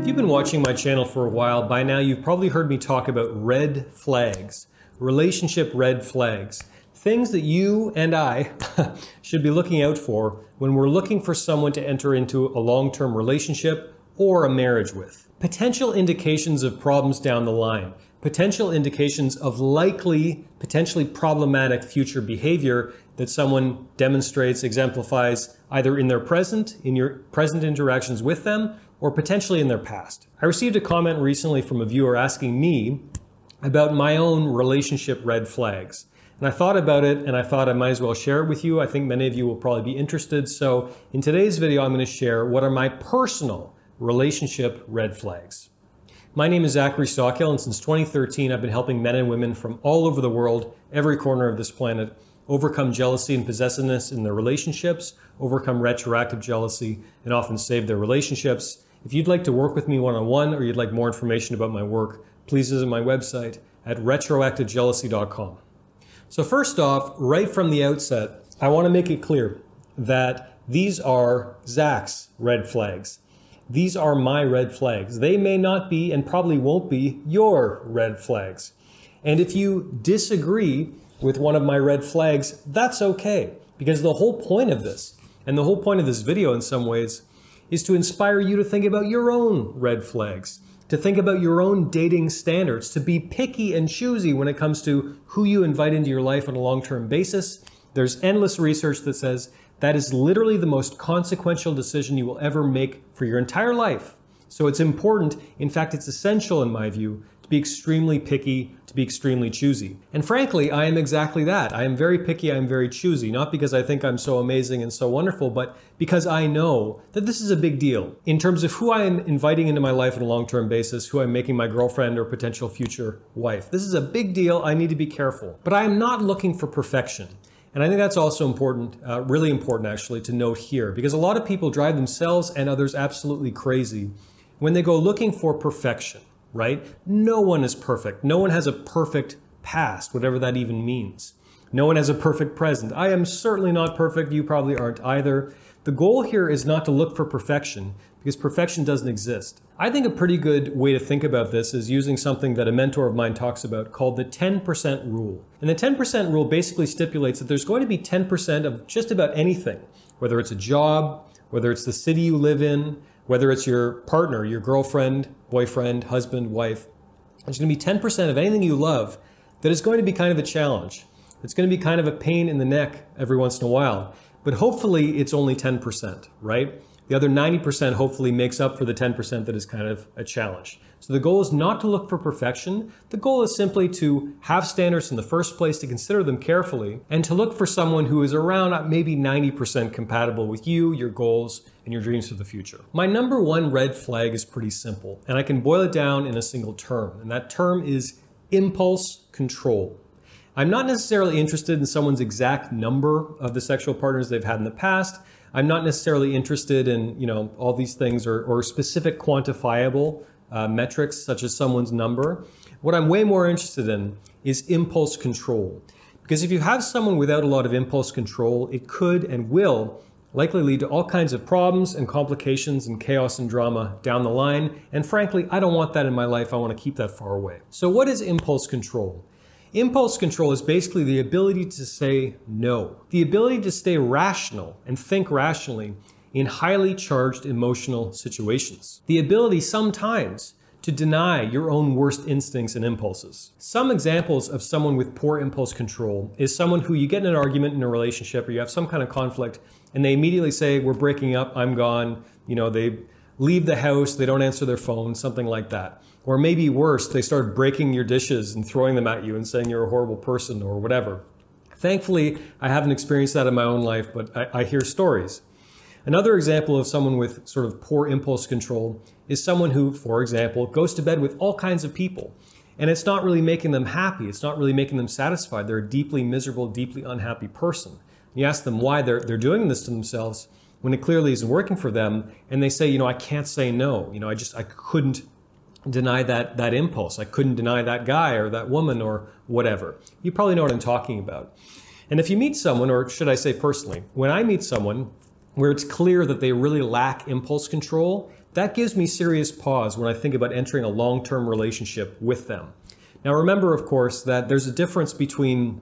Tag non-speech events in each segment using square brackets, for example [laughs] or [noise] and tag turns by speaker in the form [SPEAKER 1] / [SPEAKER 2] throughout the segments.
[SPEAKER 1] If you've been watching my channel for a while, by now you've probably heard me talk about red flags, relationship red flags, things that you and I [laughs] should be looking out for when we're looking for someone to enter into a long term relationship or a marriage with. Potential indications of problems down the line, potential indications of likely, potentially problematic future behavior that someone demonstrates, exemplifies either in their present, in your present interactions with them, or potentially in their past. I received a comment recently from a viewer asking me about my own relationship red flags. And I thought about it and I thought I might as well share it with you. I think many of you will probably be interested. So in today's video, I'm going to share what are my personal relationship red flags. My name is Zachary Stockill, and since 2013, I've been helping men and women from all over the world, every corner of this planet, overcome jealousy and possessiveness in their relationships, overcome retroactive jealousy, and often save their relationships. If you'd like to work with me one on one or you'd like more information about my work, please visit my website at retroactivejealousy.com. So, first off, right from the outset, I want to make it clear that these are Zach's red flags. These are my red flags. They may not be and probably won't be your red flags. And if you disagree with one of my red flags, that's okay. Because the whole point of this, and the whole point of this video in some ways, is to inspire you to think about your own red flags, to think about your own dating standards, to be picky and choosy when it comes to who you invite into your life on a long term basis. There's endless research that says that is literally the most consequential decision you will ever make for your entire life. So it's important, in fact, it's essential in my view, to be extremely picky, to be extremely choosy. And frankly, I am exactly that. I am very picky, I am very choosy, not because I think I'm so amazing and so wonderful, but because I know that this is a big deal in terms of who I am inviting into my life on a long term basis, who I'm making my girlfriend or potential future wife. This is a big deal. I need to be careful. But I am not looking for perfection. And I think that's also important, uh, really important actually, to note here, because a lot of people drive themselves and others absolutely crazy when they go looking for perfection right? No one is perfect. No one has a perfect past, whatever that even means. No one has a perfect present. I am certainly not perfect. You probably aren't either. The goal here is not to look for perfection because perfection doesn't exist. I think a pretty good way to think about this is using something that a mentor of mine talks about called the 10% rule. And the 10% rule basically stipulates that there's going to be 10% of just about anything, whether it's a job, whether it's the city you live in, whether it's your partner, your girlfriend, boyfriend, husband, wife, there's going to be 10% of anything you love that is going to be kind of a challenge. It's going to be kind of a pain in the neck every once in a while. But hopefully it's only 10%, right? The other 90% hopefully makes up for the 10% that is kind of a challenge. So the goal is not to look for perfection. The goal is simply to have standards in the first place, to consider them carefully, and to look for someone who is around maybe 90% compatible with you, your goals, and your dreams for the future. My number one red flag is pretty simple, and I can boil it down in a single term, and that term is impulse control. I'm not necessarily interested in someone's exact number of the sexual partners they've had in the past. I'm not necessarily interested in, you know, all these things or, or specific quantifiable uh, metrics such as someone's number. What I'm way more interested in is impulse control. Because if you have someone without a lot of impulse control, it could and will likely lead to all kinds of problems and complications and chaos and drama down the line. And frankly, I don't want that in my life. I want to keep that far away. So, what is impulse control? Impulse control is basically the ability to say no, the ability to stay rational and think rationally in highly charged emotional situations, the ability sometimes to deny your own worst instincts and impulses. Some examples of someone with poor impulse control is someone who you get in an argument in a relationship or you have some kind of conflict and they immediately say, We're breaking up, I'm gone. You know, they leave the house, they don't answer their phone, something like that. Or maybe worse, they start breaking your dishes and throwing them at you and saying you're a horrible person or whatever. Thankfully, I haven't experienced that in my own life, but I, I, hear stories. Another example of someone with sort of poor impulse control is someone who, for example, goes to bed with all kinds of people. And it's not really making them happy. It's not really making them satisfied. They're a deeply miserable, deeply unhappy person. You ask them why they're, they're doing this to themselves when it clearly isn't working for them. And they say, you know, I can't say no. You know, I just, I couldn't deny that that impulse. I couldn't deny that guy or that woman or whatever. You probably know what I'm talking about. And if you meet someone, or should I say personally, when I meet someone where it's clear that they really lack impulse control, that gives me serious pause when I think about entering a long term relationship with them. Now, remember, of course, that there's a difference between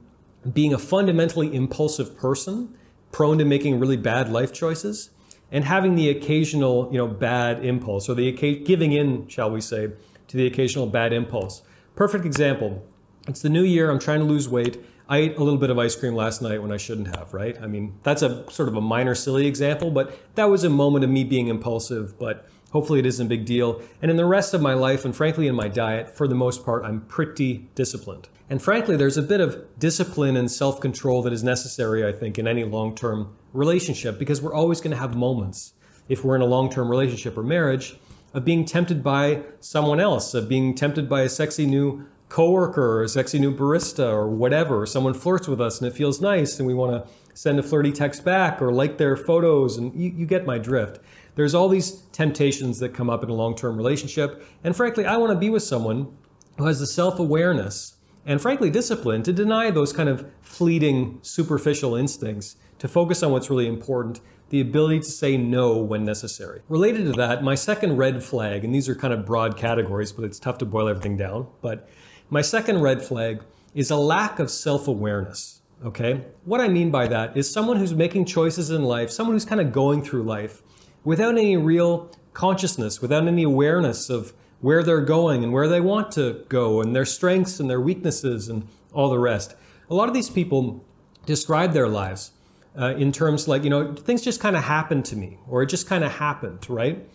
[SPEAKER 1] being a fundamentally impulsive person, prone to making really bad life choices, and having the occasional, you know, bad impulse or the giving in, shall we say, to the occasional bad impulse. Perfect example. It's the new year. I'm trying to lose weight. I ate a little bit of ice cream last night when I shouldn't have, right? I mean, that's a sort of a minor, silly example, but that was a moment of me being impulsive, but hopefully it isn't a big deal. And in the rest of my life, and frankly in my diet, for the most part, I'm pretty disciplined. And frankly, there's a bit of discipline and self control that is necessary, I think, in any long term relationship because we're always going to have moments, if we're in a long term relationship or marriage, of being tempted by someone else, of being tempted by a sexy new coworker or a sexy new barista or whatever. Someone flirts with us and it feels nice and we want to send a flirty text back or like their photos and you, you get my drift. There's all these temptations that come up in a long-term relationship. And frankly, I want to be with someone who has the self-awareness and frankly discipline to deny those kind of fleeting superficial instincts to focus on what's really important the ability to say no when necessary. Related to that, my second red flag, and these are kind of broad categories, but it's tough to boil everything down, but my second red flag is a lack of self awareness. Okay? What I mean by that is someone who's making choices in life, someone who's kind of going through life without any real consciousness, without any awareness of where they're going and where they want to go and their strengths and their weaknesses and all the rest. A lot of these people describe their lives uh, in terms like, you know, things just kind of happened to me or it just kind of happened, right?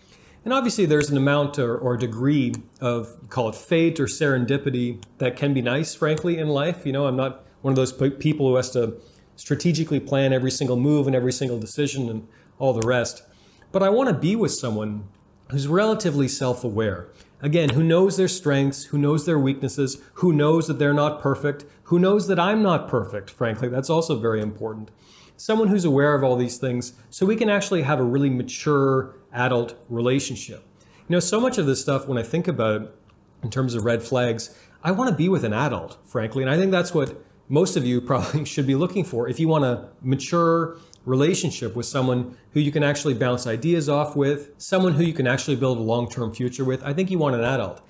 [SPEAKER 1] And obviously, there's an amount or, or degree of call it fate or serendipity that can be nice, frankly, in life. You know, I'm not one of those people who has to strategically plan every single move and every single decision and all the rest. But I want to be with someone who's relatively self aware. Again, who knows their strengths, who knows their weaknesses, who knows that they're not perfect, who knows that I'm not perfect, frankly. That's also very important. Someone who's aware of all these things so we can actually have a really mature adult relationship. You know, so much of this stuff, when I think about it in terms of red flags, I want to be with an adult, frankly. And I think that's what most of you [laughs] probably should be looking for. If you want a mature relationship with someone who you can actually bounce ideas off with, someone who you can actually build a long term future with, I think you want an adult.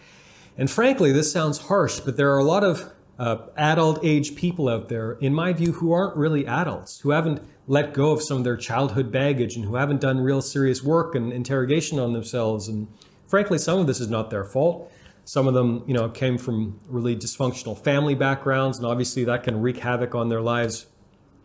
[SPEAKER 1] And frankly, this sounds harsh, but there are a lot of uh, adult age people out there, in my view, who aren't really adults, who haven't let go of some of their childhood baggage and who haven't done real serious work and interrogation on themselves. And frankly, some of this is not their fault. Some of them, you know, came from really dysfunctional family backgrounds, and obviously that can wreak havoc on their lives,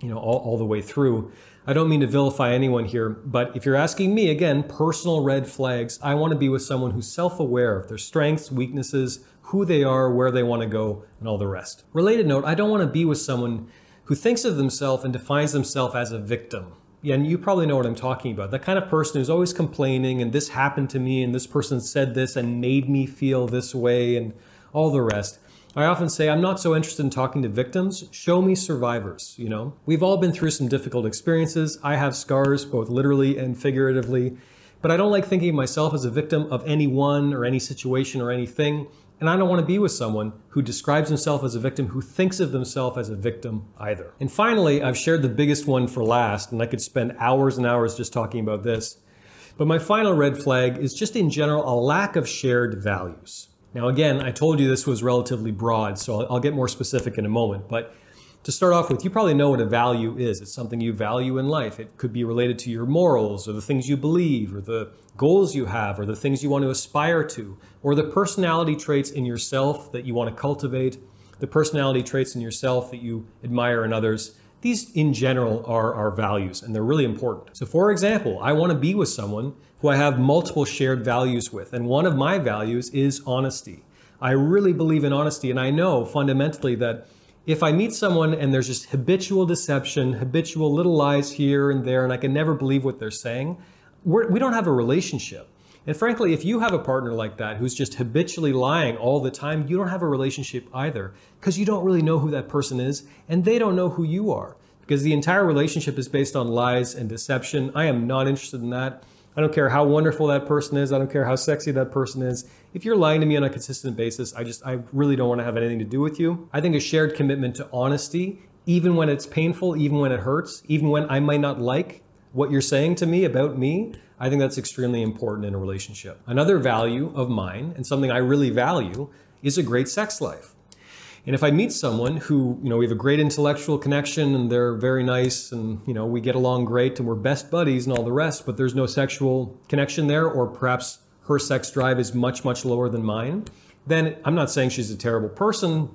[SPEAKER 1] you know, all, all the way through. I don't mean to vilify anyone here, but if you're asking me, again, personal red flags, I want to be with someone who's self aware of their strengths, weaknesses, who they are, where they want to go, and all the rest. Related note, I don't want to be with someone who thinks of themselves and defines themselves as a victim. And you probably know what I'm talking about. That kind of person who's always complaining and this happened to me and this person said this and made me feel this way and all the rest. I often say I'm not so interested in talking to victims. Show me survivors, you know. We've all been through some difficult experiences. I have scars both literally and figuratively, but I don't like thinking of myself as a victim of anyone or any situation or anything. And I don't want to be with someone who describes himself as a victim, who thinks of themselves as a victim either. And finally, I've shared the biggest one for last, and I could spend hours and hours just talking about this. But my final red flag is just in general a lack of shared values. Now, again, I told you this was relatively broad, so I'll get more specific in a moment. But to start off with, you probably know what a value is. It's something you value in life. It could be related to your morals or the things you believe or the goals you have or the things you want to aspire to or the personality traits in yourself that you want to cultivate, the personality traits in yourself that you admire in others. These, in general, are our values and they're really important. So, for example, I want to be with someone who I have multiple shared values with. And one of my values is honesty. I really believe in honesty, and I know fundamentally that if I meet someone and there's just habitual deception, habitual little lies here and there, and I can never believe what they're saying, we're, we do not have a relationship. And frankly, if you have a partner like that who's just habitually lying all the time, you don't have a relationship either because you don't really know who that person is and they don't know who you are because the entire relationship is based on lies and deception. I am not interested in that. I don't care how wonderful that person is. I don't care how sexy that person is. If you're lying to me on a consistent basis, I just, I really don't want to have anything to do with you. I think a shared commitment to honesty even when it's painful, even when it hurts, even when I might not like what you're saying to me about me, I think that's extremely important in a relationship. Another value of mine, and something I really value, is a great sex life. And if I meet someone who, you know, we have a great intellectual connection and they're very nice and, you know, we get along great and we're best buddies and all the rest, but there's no sexual connection there, or perhaps her sex drive is much, much lower than mine, then I'm not saying she's a terrible person.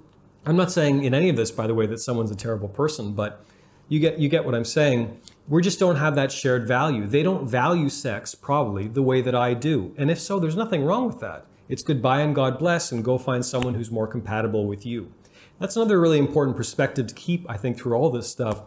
[SPEAKER 1] I'm not saying in any of this, by the way, that someone's a terrible person, but you get you get what I'm saying. We just don't have that shared value. They don't value sex probably the way that I do. And if so, there's nothing wrong with that. It's goodbye and God bless and go find someone who's more compatible with you. That's another really important perspective to keep, I think, through all this stuff.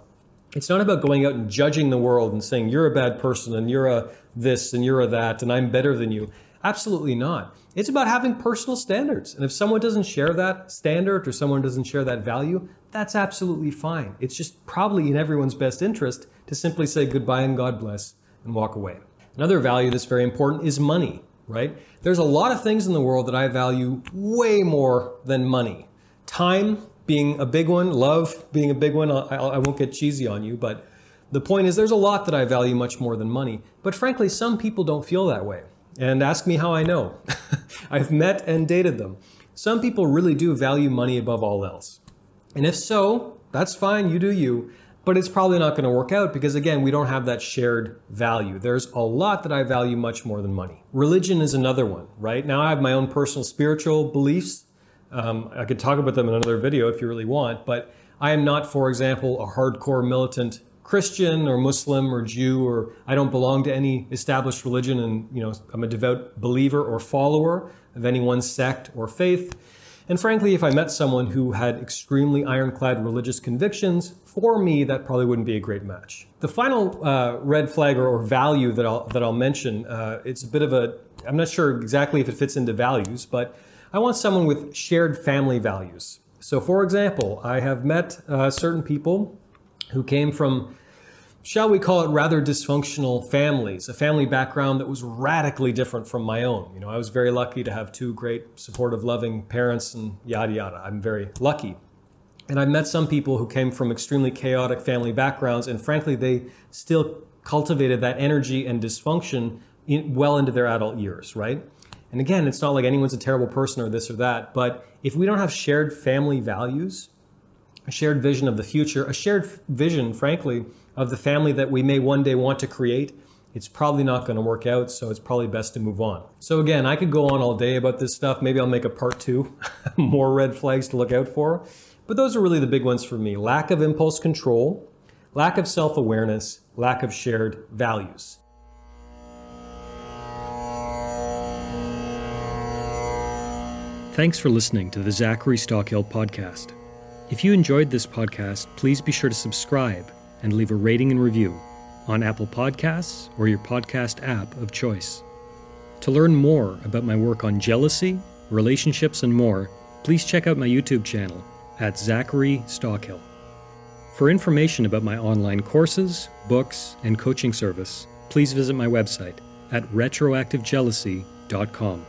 [SPEAKER 1] It's not about going out and judging the world and saying you're a bad person and you're a this and you're a that and I'm better than you. Absolutely not. It's about having personal standards. And if someone doesn't share that standard or someone doesn't share that value, that's absolutely fine. It's just probably in everyone's best interest to simply say goodbye and God bless and walk away. Another value that's very important is money, right? There's a lot of things in the world that I value way more than money. Time being a big one, love being a big one. I, I won't get cheesy on you, but the point is there's a lot that I value much more than money. But frankly, some people don't feel that way. And ask me how I know. [laughs] I've met and dated them. Some people really do value money above all else. And if so, that's fine, you do you. But it's probably not going to work out because, again, we don't have that shared value. There's a lot that I value much more than money. Religion is another one, right? Now I have my own personal spiritual beliefs. Um, I could talk about them in another video if you really want, but I am not, for example, a hardcore militant Christian or Muslim or Jew or I don't belong to any established religion and you know I'm a devout believer or follower of any one sect or faith. And frankly, if I met someone who had extremely ironclad religious convictions, for me that probably wouldn't be a great match. The final uh, red flag or, or, value that I'll that I'll mention, uh, it's a bit of a I'm not sure exactly if it fits into values, but I want someone with shared family values. So, for example, I have met uh, certain people who came from shall we call it rather dysfunctional families, a family background that was radically different from my own. You know, I was very lucky to have two great, supportive, loving parents and yada yada. I'm very lucky. And I've met some people who came from extremely chaotic family backgrounds, and frankly, they still cultivated that energy and dysfunction in, well into their adult years, right? And again, it's not like anyone's a terrible person or this or that, but if we don't have shared family values, a shared vision of the future, a shared vision, frankly, of the family that we may one day want to create, it's probably not going to work out, so it's probably best to move on. So, again, I could go on all day about this stuff. Maybe I'll make a part two, [laughs] more red flags to look out for. But those are really the big ones for me lack of impulse control, lack of self awareness, lack of shared values. Thanks for listening to the Zachary Stockill podcast. If you enjoyed this podcast, please be sure to subscribe and leave a rating and review on Apple Podcasts or your podcast app of choice. To learn more about my work on jealousy, relationships, and more, please check out my YouTube channel at Zachary Stockill. For information about my online courses, books, and coaching service, please visit my website at retroactivejealousy.com.